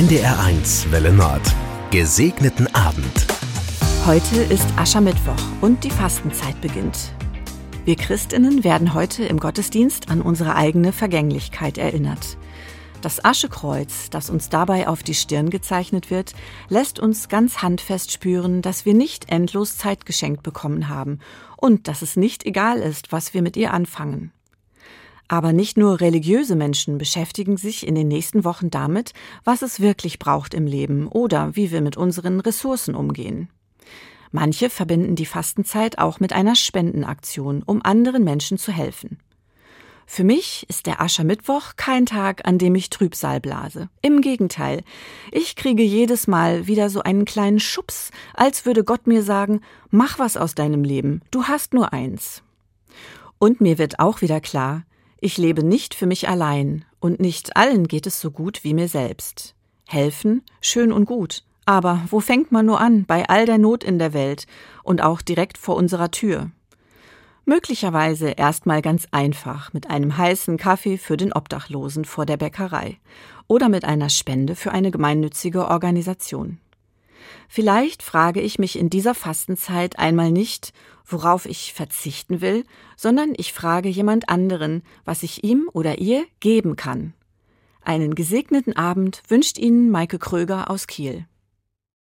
NDR1 Welle Nord. Gesegneten Abend. Heute ist Aschermittwoch und die Fastenzeit beginnt. Wir Christinnen werden heute im Gottesdienst an unsere eigene Vergänglichkeit erinnert. Das Aschekreuz, das uns dabei auf die Stirn gezeichnet wird, lässt uns ganz handfest spüren, dass wir nicht endlos Zeit geschenkt bekommen haben und dass es nicht egal ist, was wir mit ihr anfangen. Aber nicht nur religiöse Menschen beschäftigen sich in den nächsten Wochen damit, was es wirklich braucht im Leben oder wie wir mit unseren Ressourcen umgehen. Manche verbinden die Fastenzeit auch mit einer Spendenaktion, um anderen Menschen zu helfen. Für mich ist der Aschermittwoch kein Tag, an dem ich Trübsal blase. Im Gegenteil, ich kriege jedes Mal wieder so einen kleinen Schubs, als würde Gott mir sagen, mach was aus deinem Leben, du hast nur eins. Und mir wird auch wieder klar, ich lebe nicht für mich allein, und nicht allen geht es so gut wie mir selbst. Helfen, schön und gut, aber wo fängt man nur an bei all der Not in der Welt und auch direkt vor unserer Tür? Möglicherweise erstmal ganz einfach mit einem heißen Kaffee für den Obdachlosen vor der Bäckerei oder mit einer Spende für eine gemeinnützige Organisation. Vielleicht frage ich mich in dieser Fastenzeit einmal nicht, worauf ich verzichten will, sondern ich frage jemand anderen, was ich ihm oder ihr geben kann. Einen gesegneten Abend wünscht Ihnen Maike Kröger aus Kiel.